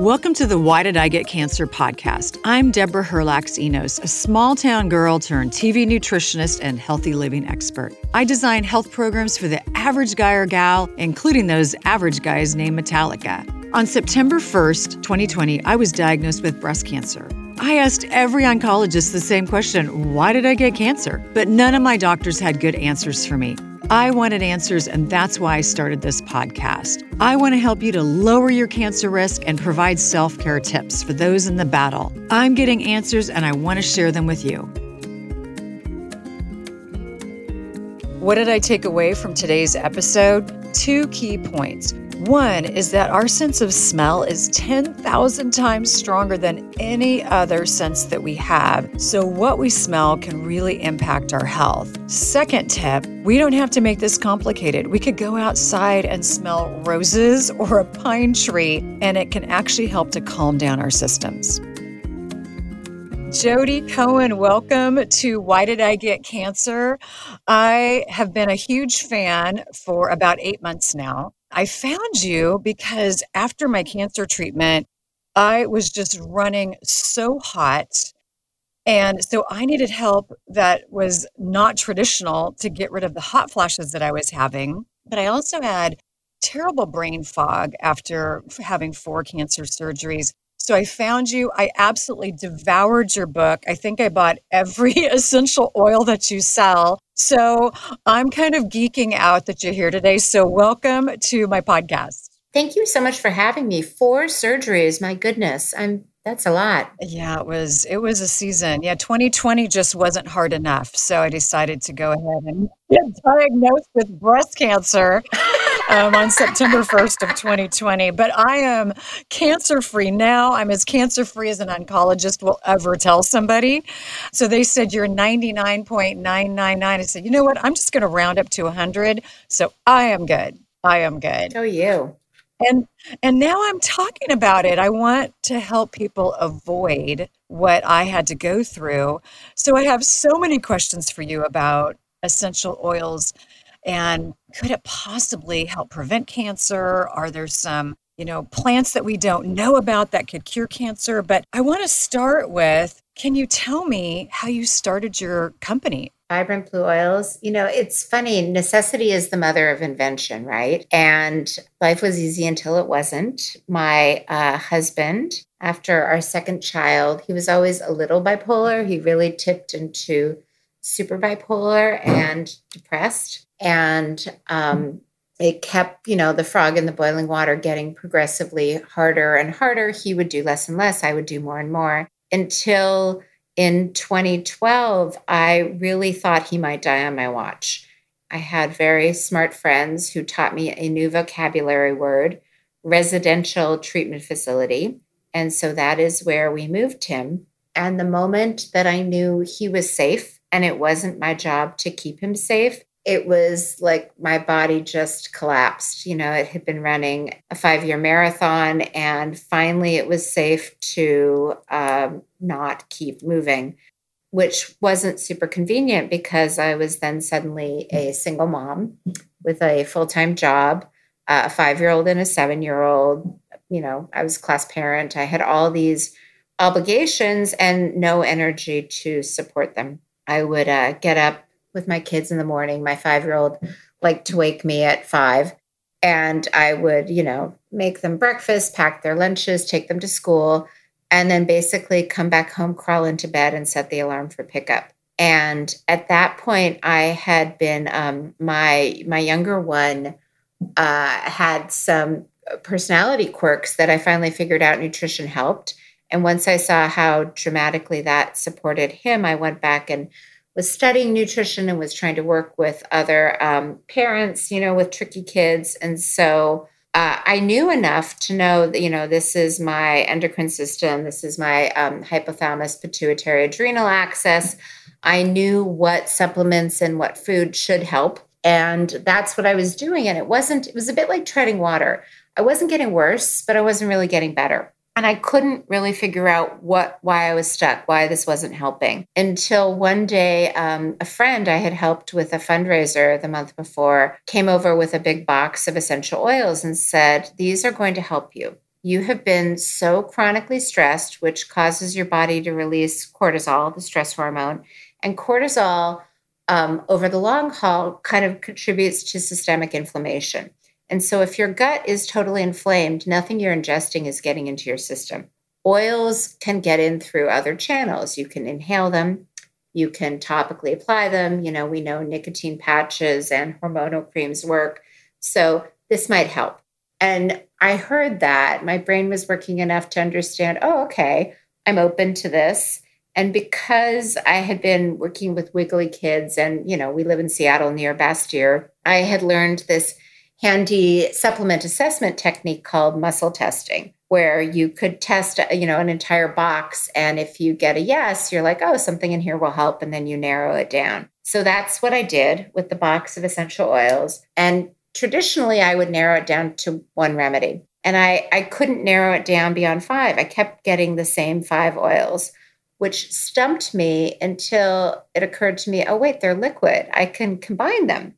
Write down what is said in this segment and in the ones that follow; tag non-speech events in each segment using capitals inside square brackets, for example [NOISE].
Welcome to the Why Did I Get Cancer podcast. I'm Deborah Herlax Enos, a small town girl turned TV nutritionist and healthy living expert. I design health programs for the average guy or gal, including those average guys named Metallica. On September 1st, 2020, I was diagnosed with breast cancer. I asked every oncologist the same question why did I get cancer? But none of my doctors had good answers for me. I wanted answers, and that's why I started this podcast. I want to help you to lower your cancer risk and provide self care tips for those in the battle. I'm getting answers, and I want to share them with you. What did I take away from today's episode? Two key points. One is that our sense of smell is 10,000 times stronger than any other sense that we have. So, what we smell can really impact our health. Second tip we don't have to make this complicated. We could go outside and smell roses or a pine tree, and it can actually help to calm down our systems. Jodi Cohen, welcome to Why Did I Get Cancer? I have been a huge fan for about eight months now. I found you because after my cancer treatment, I was just running so hot. And so I needed help that was not traditional to get rid of the hot flashes that I was having. But I also had terrible brain fog after having four cancer surgeries. So I found you. I absolutely devoured your book. I think I bought every [LAUGHS] essential oil that you sell. So I'm kind of geeking out that you're here today. So welcome to my podcast. Thank you so much for having me. Four surgeries. My goodness. I'm that's a lot. Yeah, it was it was a season. Yeah, 2020 just wasn't hard enough. So I decided to go ahead and [LAUGHS] get diagnosed with breast cancer um, on September 1st of 2020. But I am cancer free now. I'm as cancer free as an oncologist will ever tell somebody. So they said you're 99.999. I said, you know what? I'm just going to round up to 100. So I am good. I am good. Oh, you and and now i'm talking about it i want to help people avoid what i had to go through so i have so many questions for you about essential oils and could it possibly help prevent cancer are there some you know plants that we don't know about that could cure cancer but i want to start with can you tell me how you started your company Vibrant Blue Oils. You know, it's funny, necessity is the mother of invention, right? And life was easy until it wasn't. My uh, husband, after our second child, he was always a little bipolar. He really tipped into super bipolar and depressed. And um, it kept, you know, the frog in the boiling water getting progressively harder and harder. He would do less and less. I would do more and more until in 2012, I really thought he might die on my watch. I had very smart friends who taught me a new vocabulary word, residential treatment facility. And so that is where we moved him. And the moment that I knew he was safe and it wasn't my job to keep him safe, it was like my body just collapsed. You know, it had been running a five year marathon, and finally it was safe to um, not keep moving, which wasn't super convenient because I was then suddenly a single mom with a full time job, uh, a five year old and a seven year old. You know, I was class parent. I had all these obligations and no energy to support them. I would uh, get up with my kids in the morning. My five year old liked to wake me at five. And I would, you know, make them breakfast, pack their lunches, take them to school, and then basically come back home, crawl into bed, and set the alarm for pickup. And at that point, I had been um, my my younger one uh, had some personality quirks that I finally figured out nutrition helped. And once I saw how dramatically that supported him, I went back and was studying nutrition and was trying to work with other um, parents, you know, with tricky kids. And so uh, I knew enough to know that, you know, this is my endocrine system, this is my um, hypothalamus pituitary adrenal axis. I knew what supplements and what food should help. And that's what I was doing. And it wasn't, it was a bit like treading water. I wasn't getting worse, but I wasn't really getting better. And I couldn't really figure out what why I was stuck, why this wasn't helping. Until one day, um, a friend I had helped with a fundraiser the month before came over with a big box of essential oils and said, "These are going to help you." you have been so chronically stressed, which causes your body to release cortisol, the stress hormone. And cortisol, um, over the long haul, kind of contributes to systemic inflammation. And so, if your gut is totally inflamed, nothing you're ingesting is getting into your system. Oils can get in through other channels. You can inhale them, you can topically apply them. You know, we know nicotine patches and hormonal creams work. So, this might help. And I heard that my brain was working enough to understand, oh, okay, I'm open to this. And because I had been working with wiggly kids and, you know, we live in Seattle near Bastyr, I had learned this handy supplement assessment technique called muscle testing where you could test you know an entire box and if you get a yes you're like oh something in here will help and then you narrow it down so that's what i did with the box of essential oils and traditionally I would narrow it down to one remedy. And I, I couldn't narrow it down beyond five. I kept getting the same five oils, which stumped me until it occurred to me oh, wait, they're liquid. I can combine them.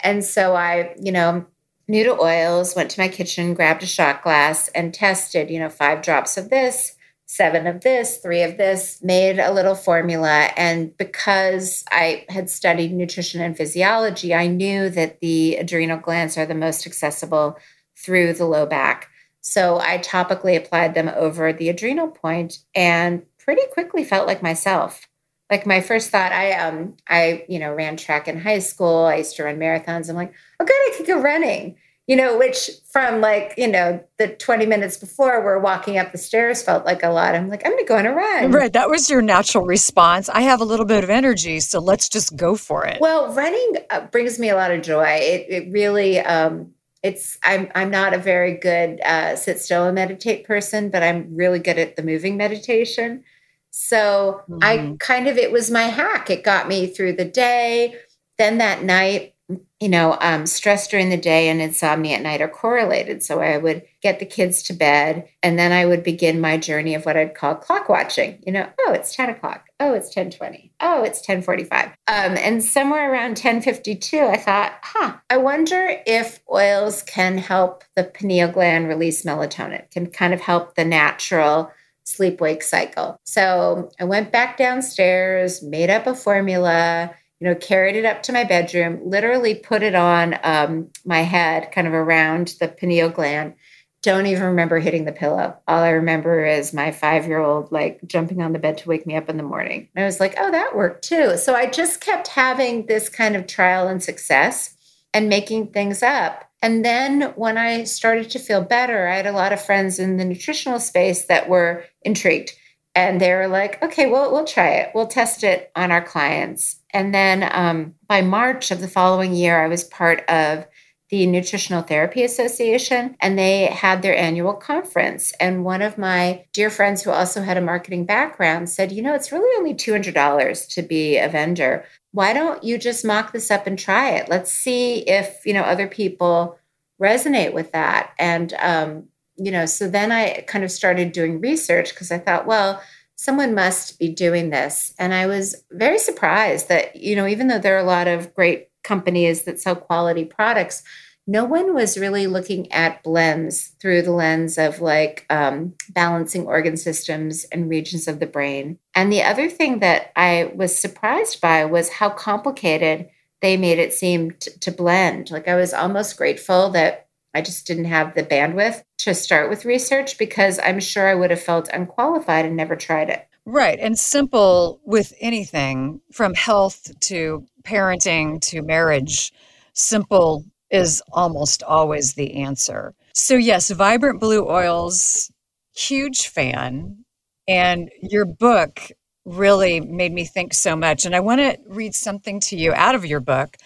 And so I, you know, new to oils, went to my kitchen, grabbed a shot glass, and tested, you know, five drops of this, seven of this, three of this, made a little formula. And because I had studied nutrition and physiology, I knew that the adrenal glands are the most accessible through the low back. So I topically applied them over the adrenal point and pretty quickly felt like myself. Like my first thought, I um I you know ran track in high school. I used to run marathons. I'm like, oh good, I could go running you know, which from like, you know, the 20 minutes before we're walking up the stairs felt like a lot. I'm like, I'm going to go on a run. Right. That was your natural response. I have a little bit of energy, so let's just go for it. Well, running uh, brings me a lot of joy. It, it really, um, it's, I'm, I'm not a very good uh, sit still and meditate person, but I'm really good at the moving meditation. So mm-hmm. I kind of, it was my hack. It got me through the day. Then that night, you know, um, stress during the day and insomnia at night are correlated. So I would get the kids to bed and then I would begin my journey of what I'd call clock watching. You know, oh, it's 10 o'clock. Oh, it's 1020. Oh, it's 1045. Um, and somewhere around 1052, I thought, huh, I wonder if oils can help the pineal gland release melatonin, can kind of help the natural sleep wake cycle. So I went back downstairs, made up a formula you know, carried it up to my bedroom, literally put it on um, my head, kind of around the pineal gland. Don't even remember hitting the pillow. All I remember is my five year old like jumping on the bed to wake me up in the morning. And I was like, oh, that worked too. So I just kept having this kind of trial and success and making things up. And then when I started to feel better, I had a lot of friends in the nutritional space that were intrigued and they were like, okay, well, we'll try it. We'll test it on our clients. And then um, by March of the following year, I was part of the Nutritional Therapy Association, and they had their annual conference. And one of my dear friends who also had a marketing background said, You know, it's really only $200 to be a vendor. Why don't you just mock this up and try it? Let's see if, you know, other people resonate with that. And um, you know, so then I kind of started doing research because I thought, well, someone must be doing this. And I was very surprised that, you know, even though there are a lot of great companies that sell quality products, no one was really looking at blends through the lens of like um, balancing organ systems and regions of the brain. And the other thing that I was surprised by was how complicated they made it seem t- to blend. Like I was almost grateful that I just didn't have the bandwidth to start with research because I'm sure I would have felt unqualified and never tried it. Right. And simple with anything from health to parenting to marriage, simple is almost always the answer. So, yes, Vibrant Blue Oils, huge fan. And your book really made me think so much. And I want to read something to you out of your book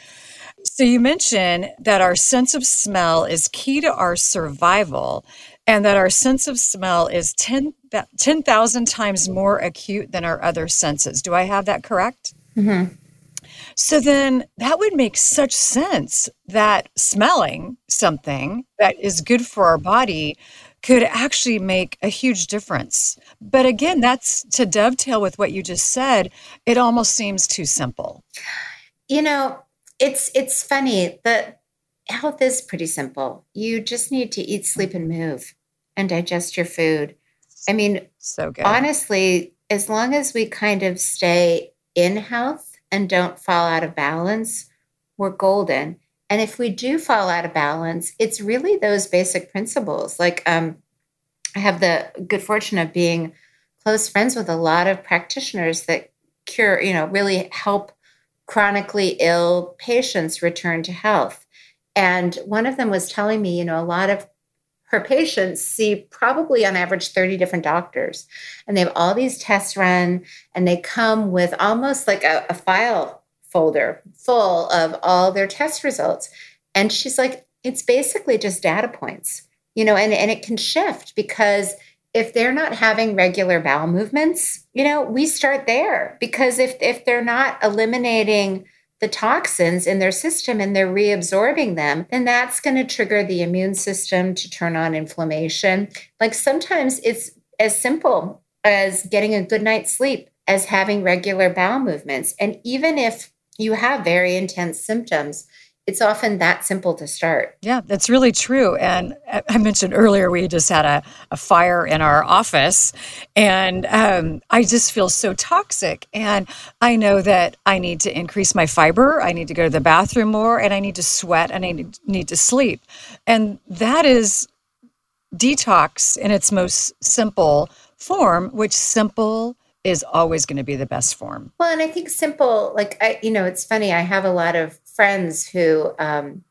so you mentioned that our sense of smell is key to our survival and that our sense of smell is 10,000 10, times more acute than our other senses. Do I have that correct? Mm-hmm. So then that would make such sense that smelling something that is good for our body could actually make a huge difference. But again, that's to dovetail with what you just said, it almost seems too simple. You know, it's it's funny that health is pretty simple. You just need to eat, sleep, and move. and digest your food. I mean, so good. Honestly, as long as we kind of stay in health and don't fall out of balance, we're golden. And if we do fall out of balance, it's really those basic principles. Like um, I have the good fortune of being close friends with a lot of practitioners that cure, you know, really help chronically ill patients return to health. And one of them was telling me, you know, a lot of her patients see probably on average 30 different doctors. And they have all these tests run, and they come with almost like a, a file folder full of all their test results. And she's like, it's basically just data points, you know, and, and it can shift because if they're not having regular bowel movements, you know, we start there because if if they're not eliminating the toxins in their system and they're reabsorbing them, then that's going to trigger the immune system to turn on inflammation. Like sometimes it's as simple as getting a good night's sleep, as having regular bowel movements. And even if you have very intense symptoms, it's often that simple to start. Yeah, that's really true. And I mentioned earlier we just had a, a fire in our office, and um, I just feel so toxic. And I know that I need to increase my fiber, I need to go to the bathroom more, and I need to sweat, and I need, need to sleep. And that is detox in its most simple form, which simple is always going to be the best form. Well, and I think simple, like I, you know, it's funny. I have a lot of friends who um,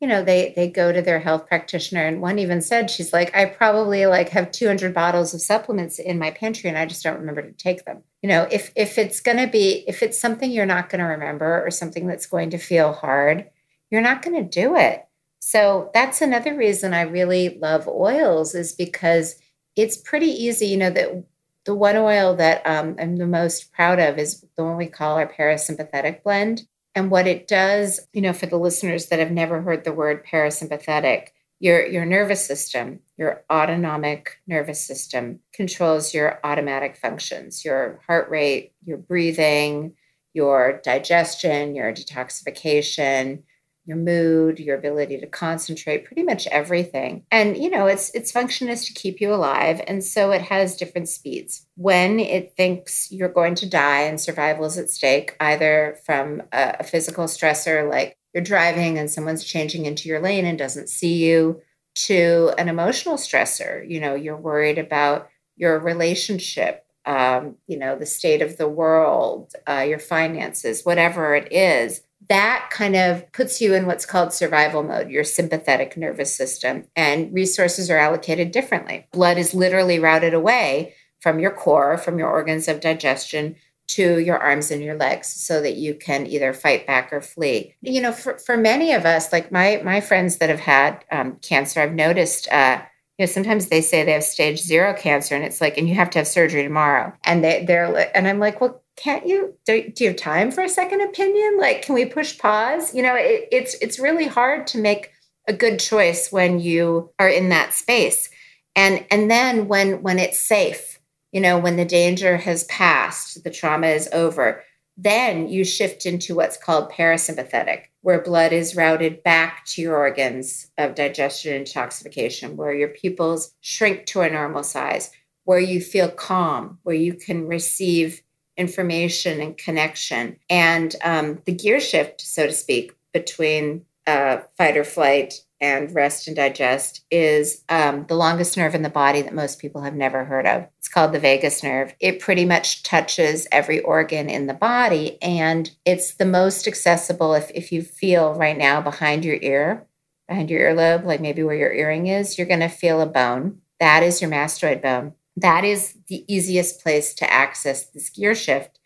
you know they they go to their health practitioner and one even said she's like i probably like have 200 bottles of supplements in my pantry and i just don't remember to take them. You know if if it's going to be if it's something you're not going to remember or something that's going to feel hard you're not going to do it. So that's another reason i really love oils is because it's pretty easy you know that the one oil that um, i'm the most proud of is the one we call our parasympathetic blend and what it does, you know, for the listeners that have never heard the word parasympathetic, your your nervous system, your autonomic nervous system controls your automatic functions, your heart rate, your breathing, your digestion, your detoxification, your mood, your ability to concentrate, pretty much everything. And you know, its its function is to keep you alive, and so it has different speeds. When it thinks you're going to die and survival is at stake, either from a, a physical stressor like you're driving and someone's changing into your lane and doesn't see you, to an emotional stressor, you know, you're worried about your relationship, um, you know, the state of the world, uh, your finances, whatever it is that kind of puts you in what's called survival mode, your sympathetic nervous system, and resources are allocated differently. Blood is literally routed away from your core, from your organs of digestion to your arms and your legs so that you can either fight back or flee. You know, for, for many of us, like my my friends that have had um, cancer, I've noticed uh, you know sometimes they say they have stage zero cancer and it's like and you have to have surgery tomorrow and they they're and i'm like well can't you do, do you have time for a second opinion? Like can we push pause? You know it, it's it's really hard to make a good choice when you are in that space. And and then when when it's safe you know when the danger has passed the trauma is over then you shift into what's called parasympathetic where blood is routed back to your organs of digestion and detoxification where your pupils shrink to a normal size where you feel calm where you can receive information and connection. And um, the gear shift, so to speak, between uh, fight or flight and rest and digest is um, the longest nerve in the body that most people have never heard of. It's called the vagus nerve. It pretty much touches every organ in the body, and it's the most accessible if, if you feel right now behind your ear, behind your earlobe, like maybe where your earring is, you're going to feel a bone. That is your mastoid bone that is the easiest place to access this gear shift.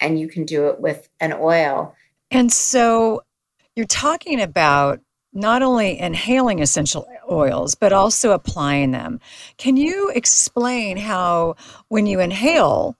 And you can do it with an oil. And so you're talking about not only inhaling essential oils, but also applying them. Can you explain how, when you inhale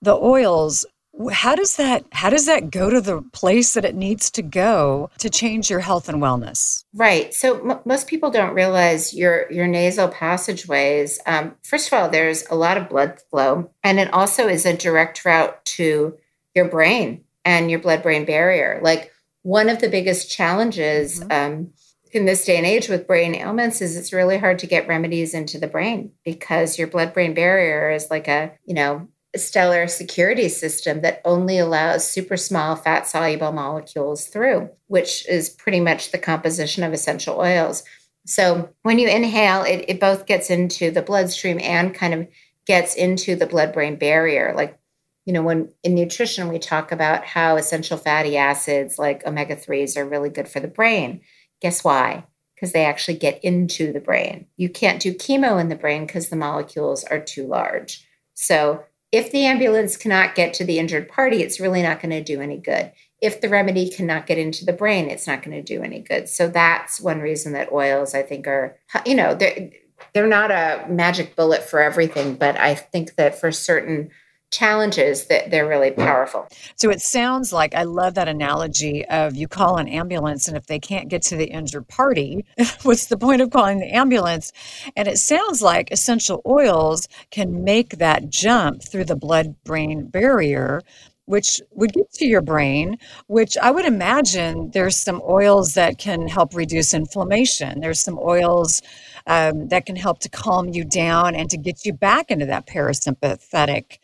the oils, how does that how does that go to the place that it needs to go to change your health and wellness? Right. So m- most people don't realize your your nasal passageways um, first of all there's a lot of blood flow and it also is a direct route to your brain and your blood brain barrier. Like one of the biggest challenges mm-hmm. um, in this day and age with brain ailments is it's really hard to get remedies into the brain because your blood brain barrier is like a, you know, stellar security system that only allows super small fat soluble molecules through, which is pretty much the composition of essential oils. So when you inhale, it, it both gets into the bloodstream and kind of gets into the blood brain barrier. Like, you know, when in nutrition, we talk about how essential fatty acids like omega 3s are really good for the brain. Guess why? Because they actually get into the brain. You can't do chemo in the brain because the molecules are too large. So if the ambulance cannot get to the injured party, it's really not going to do any good. If the remedy cannot get into the brain, it's not going to do any good. So that's one reason that oils, I think, are, you know, they're, they're not a magic bullet for everything, but I think that for certain challenges that they're really powerful. So it sounds like I love that analogy of you call an ambulance and if they can't get to the injured party, [LAUGHS] what's the point of calling the ambulance? And it sounds like essential oils can make that jump through the blood brain barrier which would get to your brain, which I would imagine there's some oils that can help reduce inflammation. There's some oils um, that can help to calm you down and to get you back into that parasympathetic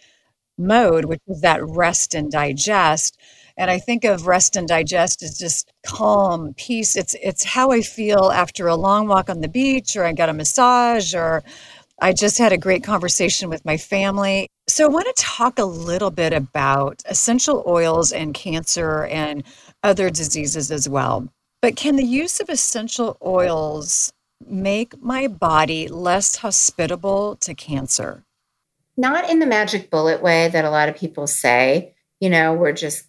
mode, which is that rest and digest. And I think of rest and digest as just calm, peace. It's it's how I feel after a long walk on the beach, or I got a massage, or I just had a great conversation with my family. So I want to talk a little bit about essential oils and cancer and other diseases as well. But can the use of essential oils make my body less hospitable to cancer? Not in the magic bullet way that a lot of people say, you know, we're just,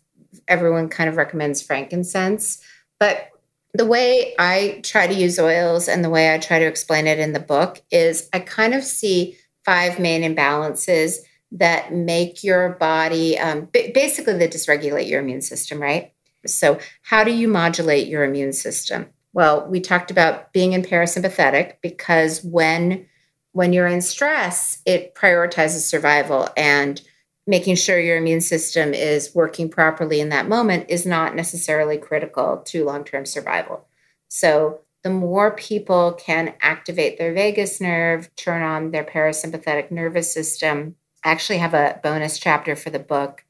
everyone kind of recommends frankincense. But the way I try to use oils and the way I try to explain it in the book is I kind of see five main imbalances that make your body um, basically that dysregulate your immune system, right? So, how do you modulate your immune system? Well, we talked about being in parasympathetic because when when you're in stress, it prioritizes survival and making sure your immune system is working properly in that moment is not necessarily critical to long-term survival. So the more people can activate their vagus nerve, turn on their parasympathetic nervous system, I actually have a bonus chapter for the book,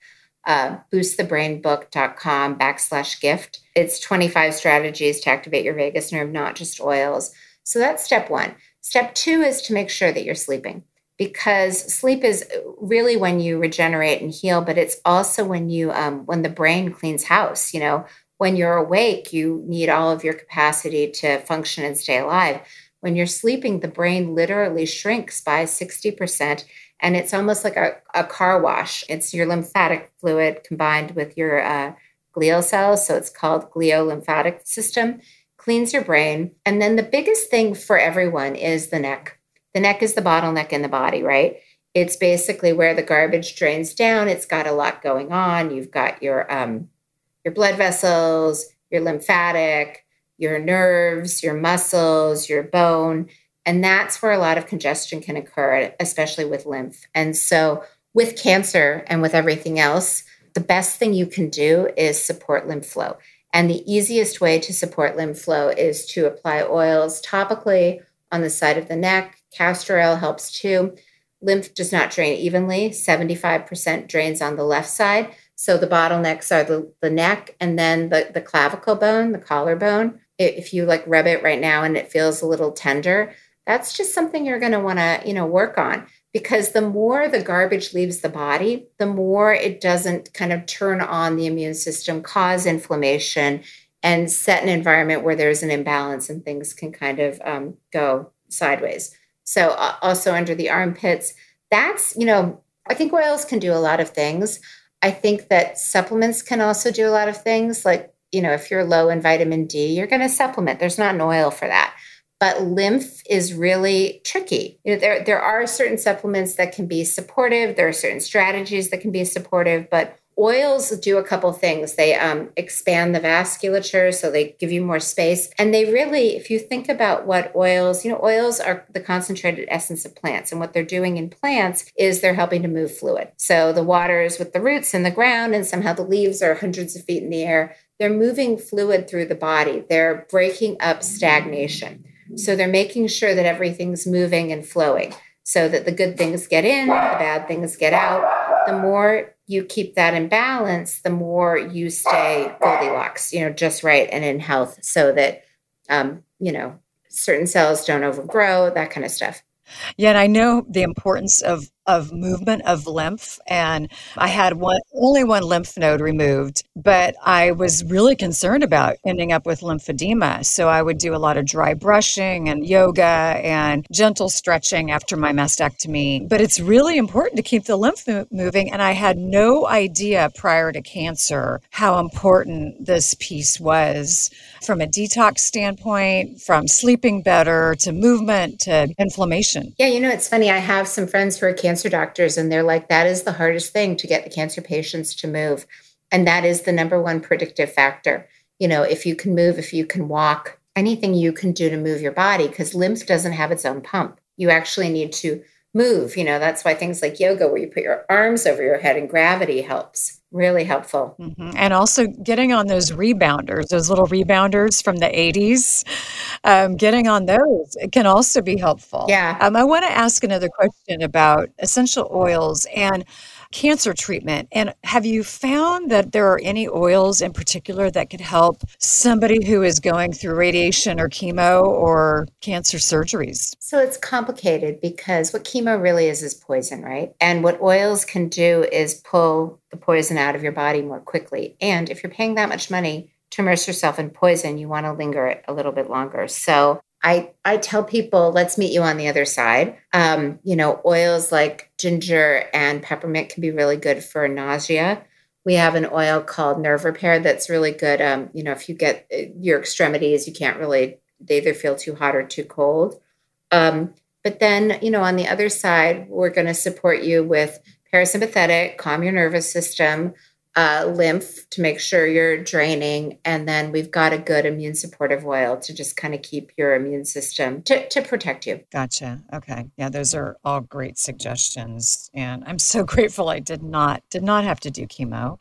uh, boostthebrainbook.com backslash gift. It's 25 strategies to activate your vagus nerve, not just oils. So that's step one. Step two is to make sure that you're sleeping because sleep is really when you regenerate and heal, but it's also when you um, when the brain cleans house. You know, when you're awake, you need all of your capacity to function and stay alive. When you're sleeping, the brain literally shrinks by 60%. And it's almost like a, a car wash. It's your lymphatic fluid combined with your uh, glial cells. So it's called gliolymphatic system cleans your brain. And then the biggest thing for everyone is the neck. The neck is the bottleneck in the body, right? It's basically where the garbage drains down. It's got a lot going on. You've got your um, your blood vessels, your lymphatic, your nerves, your muscles, your bone, and that's where a lot of congestion can occur, especially with lymph. And so, with cancer and with everything else, the best thing you can do is support lymph flow. And the easiest way to support lymph flow is to apply oils topically on the side of the neck. Castor oil helps too. Lymph does not drain evenly. 75% drains on the left side. So the bottlenecks are the, the neck and then the, the clavicle bone, the collarbone. If you like rub it right now and it feels a little tender, that's just something you're going to want to, you know, work on because the more the garbage leaves the body, the more it doesn't kind of turn on the immune system, cause inflammation, and set an environment where there's an imbalance and things can kind of um, go sideways. So, uh, also under the armpits, that's, you know, I think oils can do a lot of things. I think that supplements can also do a lot of things. Like, you know, if you're low in vitamin D, you're going to supplement. There's not an oil for that but lymph is really tricky. You know, there, there are certain supplements that can be supportive, there are certain strategies that can be supportive, but oils do a couple things. They um, expand the vasculature, so they give you more space. And they really, if you think about what oils, you know, oils are the concentrated essence of plants. And what they're doing in plants is they're helping to move fluid. So the water is with the roots in the ground, and somehow the leaves are hundreds of feet in the air. they're moving fluid through the body. They're breaking up stagnation. So they're making sure that everything's moving and flowing so that the good things get in, the bad things get out. The more you keep that in balance, the more you stay Goldilocks, you know, just right and in health so that, um, you know, certain cells don't overgrow, that kind of stuff. Yeah, and I know the importance of of movement of lymph and I had one only one lymph node removed, but I was really concerned about ending up with lymphedema. So I would do a lot of dry brushing and yoga and gentle stretching after my mastectomy. But it's really important to keep the lymph moving and I had no idea prior to cancer how important this piece was from a detox standpoint, from sleeping better to movement to inflammation. Yeah, you know, it's funny. I have some friends who are cancer doctors, and they're like, that is the hardest thing to get the cancer patients to move. And that is the number one predictive factor. You know, if you can move, if you can walk, anything you can do to move your body, because lymph doesn't have its own pump. You actually need to move. You know, that's why things like yoga, where you put your arms over your head and gravity helps really helpful. Mm-hmm. And also getting on those rebounders, those little rebounders from the 80s, um, getting on those it can also be helpful. Yeah. Um, I want to ask another question about essential oils and cancer treatment. And have you found that there are any oils in particular that could help somebody who is going through radiation or chemo or cancer surgeries? So it's complicated because what chemo really is is poison, right? And what oils can do is pull the poison out of your body more quickly. And if you're paying that much money, to immerse yourself in poison, you want to linger it a little bit longer. So I, I tell people, let's meet you on the other side. Um, you know, oils like ginger and peppermint can be really good for nausea. We have an oil called Nerve Repair that's really good. Um, you know, if you get uh, your extremities, you can't really, they either feel too hot or too cold. Um, but then, you know, on the other side, we're going to support you with parasympathetic, calm your nervous system, uh, lymph to make sure you're draining. And then we've got a good immune supportive oil to just kind of keep your immune system to, to protect you. Gotcha. Okay. Yeah, those are all great suggestions. And I'm so [LAUGHS] grateful I did not did not have to do chemo.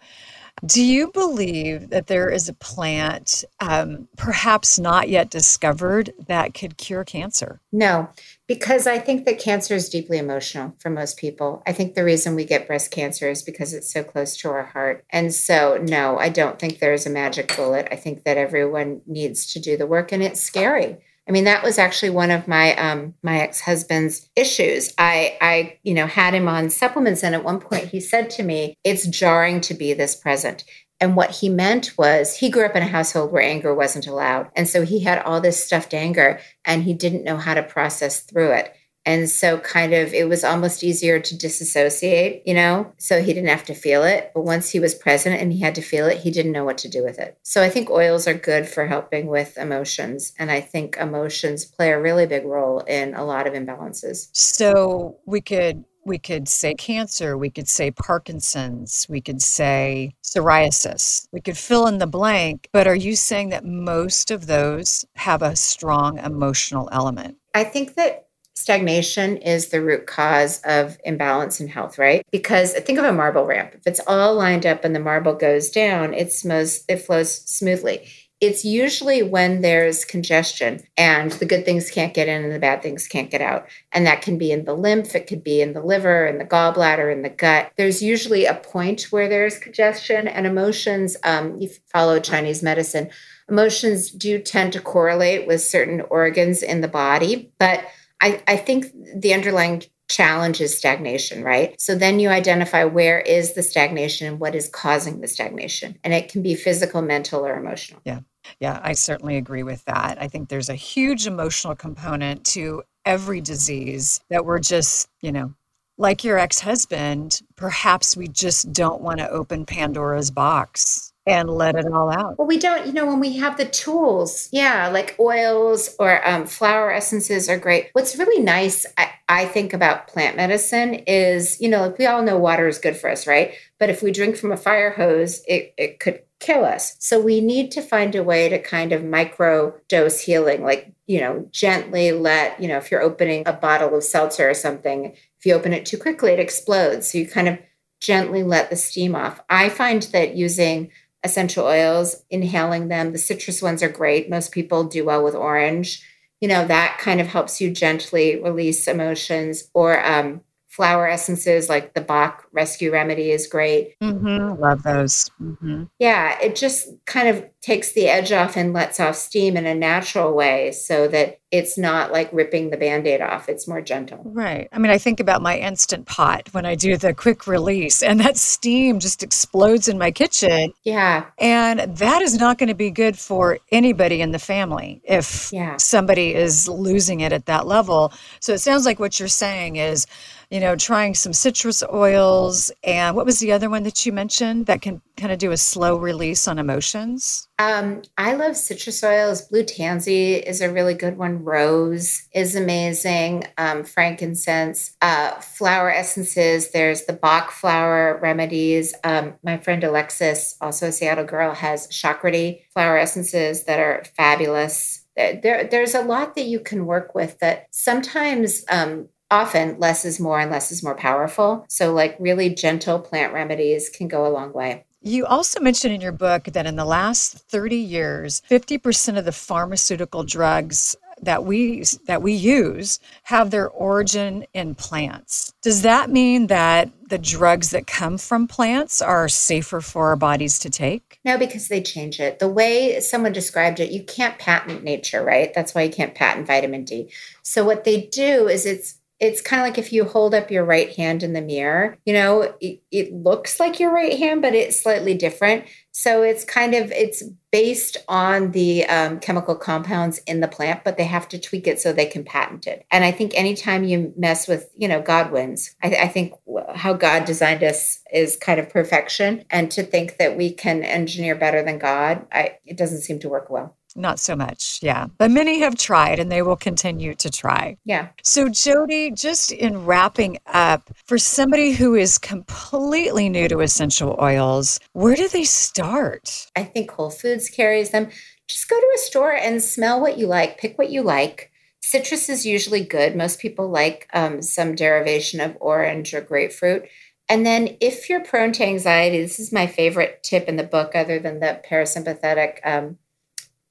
Do you believe that there is a plant, um, perhaps not yet discovered, that could cure cancer? No, because I think that cancer is deeply emotional for most people. I think the reason we get breast cancer is because it's so close to our heart. And so, no, I don't think there's a magic bullet. I think that everyone needs to do the work, and it's scary. I mean, that was actually one of my um, my ex husband's issues. I I you know had him on supplements, and at one point he said to me, "It's jarring to be this present." And what he meant was he grew up in a household where anger wasn't allowed, and so he had all this stuffed anger, and he didn't know how to process through it. And so, kind of, it was almost easier to disassociate, you know? So he didn't have to feel it. But once he was present and he had to feel it, he didn't know what to do with it. So I think oils are good for helping with emotions. And I think emotions play a really big role in a lot of imbalances. So we could. We could say cancer, we could say Parkinson's, we could say psoriasis. We could fill in the blank, but are you saying that most of those have a strong emotional element? I think that stagnation is the root cause of imbalance in health, right? Because think of a marble ramp. If it's all lined up and the marble goes down, it's most it flows smoothly. It's usually when there's congestion and the good things can't get in and the bad things can't get out. And that can be in the lymph, it could be in the liver, in the gallbladder, in the gut. There's usually a point where there's congestion and emotions. Um, you follow Chinese medicine, emotions do tend to correlate with certain organs in the body, but I, I think the underlying challenge is stagnation, right? So then you identify where is the stagnation and what is causing the stagnation. And it can be physical, mental, or emotional. Yeah. Yeah, I certainly agree with that. I think there's a huge emotional component to every disease that we're just, you know, like your ex husband, perhaps we just don't want to open Pandora's box and let it all out. Well, we don't, you know, when we have the tools, yeah, like oils or um, flower essences are great. What's really nice, I, I think, about plant medicine is, you know, like we all know water is good for us, right? But if we drink from a fire hose, it, it could kill us. So we need to find a way to kind of micro dose healing, like, you know, gently let, you know, if you're opening a bottle of seltzer or something, if you open it too quickly, it explodes. So you kind of gently let the steam off. I find that using essential oils, inhaling them. The citrus ones are great. Most people do well with orange. You know, that kind of helps you gently release emotions or um, flower essences like the Bach Rescue Remedy is great. Mm-hmm. Love those. Mm-hmm. Yeah, it just kind of takes the edge off and lets off steam in a natural way so that it's not like ripping the band aid off. It's more gentle. Right. I mean, I think about my instant pot when I do the quick release, and that steam just explodes in my kitchen. Yeah. And that is not going to be good for anybody in the family if yeah. somebody is losing it at that level. So it sounds like what you're saying is, you know, trying some citrus oils. And what was the other one that you mentioned that can kind of do a slow release on emotions? Um, I love citrus oils. Blue tansy is a really good one. Rose is amazing. Um, frankincense, uh, flower essences. There's the Bach flower remedies. Um, my friend Alexis, also a Seattle girl, has Chakrity flower essences that are fabulous. There, there's a lot that you can work with that sometimes um, often less is more and less is more powerful. So, like, really gentle plant remedies can go a long way. You also mentioned in your book that in the last 30 years, 50% of the pharmaceutical drugs that we that we use have their origin in plants. Does that mean that the drugs that come from plants are safer for our bodies to take? No, because they change it. The way someone described it, you can't patent nature, right? That's why you can't patent vitamin D. So what they do is it's it's kind of like if you hold up your right hand in the mirror you know it, it, looks like your right hand but it's slightly different. So it's kind of it's based on the um, chemical compounds in the plant but they have to tweak it so they can patent it. And i think anytime you mess with you know god wins I, I think how god designed us is kind of perfection. And to think that we can engineer better than god I, it doesn't seem to work well not so much, yeah. But many have tried and they will continue to try. Yeah. So, Jodi, just in wrapping up, for somebody who is completely new to essential oils, where do they start? I think Whole Foods carries them. Just go to a store and smell what you like, pick what you like. Citrus is usually good. Most people like um, some derivation of orange or grapefruit. And then, if you're prone to anxiety, this is my favorite tip in the book, other than the parasympathetic um,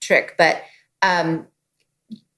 trick, but um,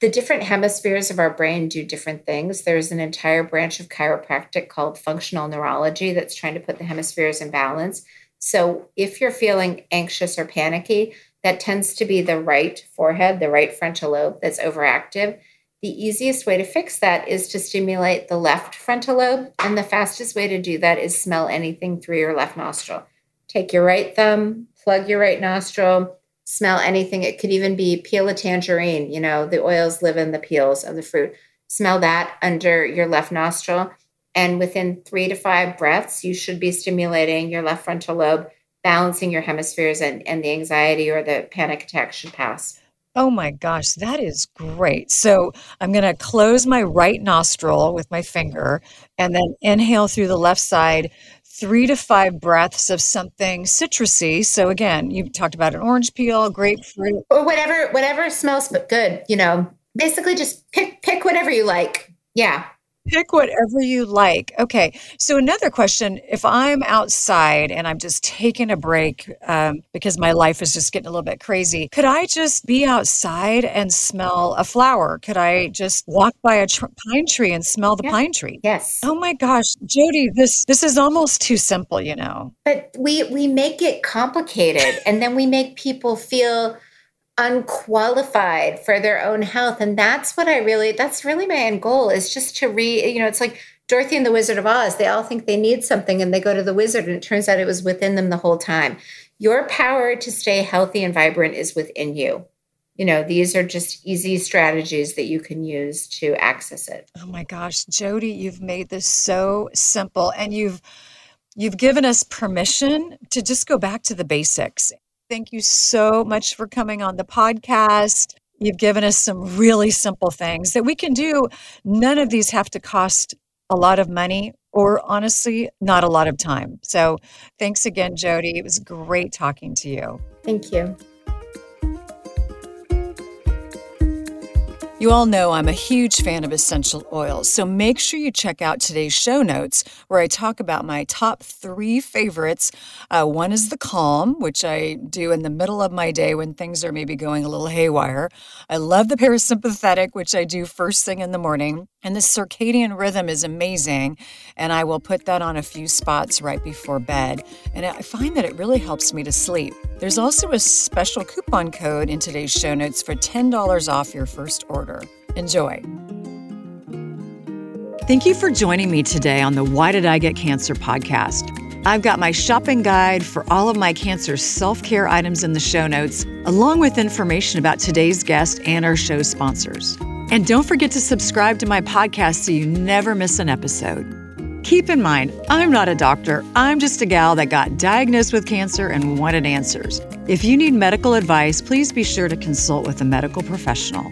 the different hemispheres of our brain do different things. There's an entire branch of chiropractic called functional neurology that's trying to put the hemispheres in balance. So if you're feeling anxious or panicky, that tends to be the right forehead, the right frontal lobe that's overactive. The easiest way to fix that is to stimulate the left frontal lobe. And the fastest way to do that is smell anything through your left nostril. Take your right thumb, plug your right nostril, smell anything. It could even be peel a tangerine. You know, the oils live in the peels of the fruit. Smell that under your left nostril. And within three to five breaths, you should be stimulating your left frontal lobe, balancing your hemispheres, and, and the anxiety or the panic attack should pass. Oh my gosh, that is great. So I'm going to close my right nostril with my finger and then inhale through the left side three to five breaths of something citrusy. So again, you talked about an orange peel, grapefruit, or whatever, whatever smells good. You know, basically just pick pick whatever you like. Yeah. Pick whatever you like. Okay. So, another question if I'm outside and I'm just taking a break um, because my life is just getting a little bit crazy, could I just be outside and smell a flower? Could I just walk by a tr- pine tree and smell the yeah. pine tree? Yes. Oh my gosh, Jodi, this this is almost too simple, you know. But we we make it complicated and then we make people feel unqualified for their own health. And that's what i really that's really my end goal is just to re you know it's like dorothy and the wizard of oz they all think they need something and they go to the wizard and it turns out it was within them the whole time. Your power to stay healthy and vibrant is within you. You know these are just easy strategies that you can use to access it. Oh my gosh jodi you've made this so simple and you've you've given us permission to just go back to the basics Thank you so much for coming on the podcast. You've given us some really simple things that we can do. None of these have to cost a lot of money or honestly, not a lot of time. So thanks again, Jodi. It was great talking to you. Thank you. You all know I'm a huge fan of essential oils, so make sure you check out today's show notes where I talk about my top three favorites. Uh, one is the Calm, which I do in the middle of my day when things are maybe going a little haywire. I love the Parasympathetic, which I do first thing in the morning. And the circadian rhythm is amazing, and I will put that on a few spots right before bed. And I find that it really helps me to sleep. There's also a special coupon code in today's show notes for $10 off your first order. Enjoy. Thank you for joining me today on the Why Did I Get Cancer podcast. I've got my shopping guide for all of my cancer self care items in the show notes, along with information about today's guest and our show sponsors. And don't forget to subscribe to my podcast so you never miss an episode. Keep in mind, I'm not a doctor. I'm just a gal that got diagnosed with cancer and wanted answers. If you need medical advice, please be sure to consult with a medical professional.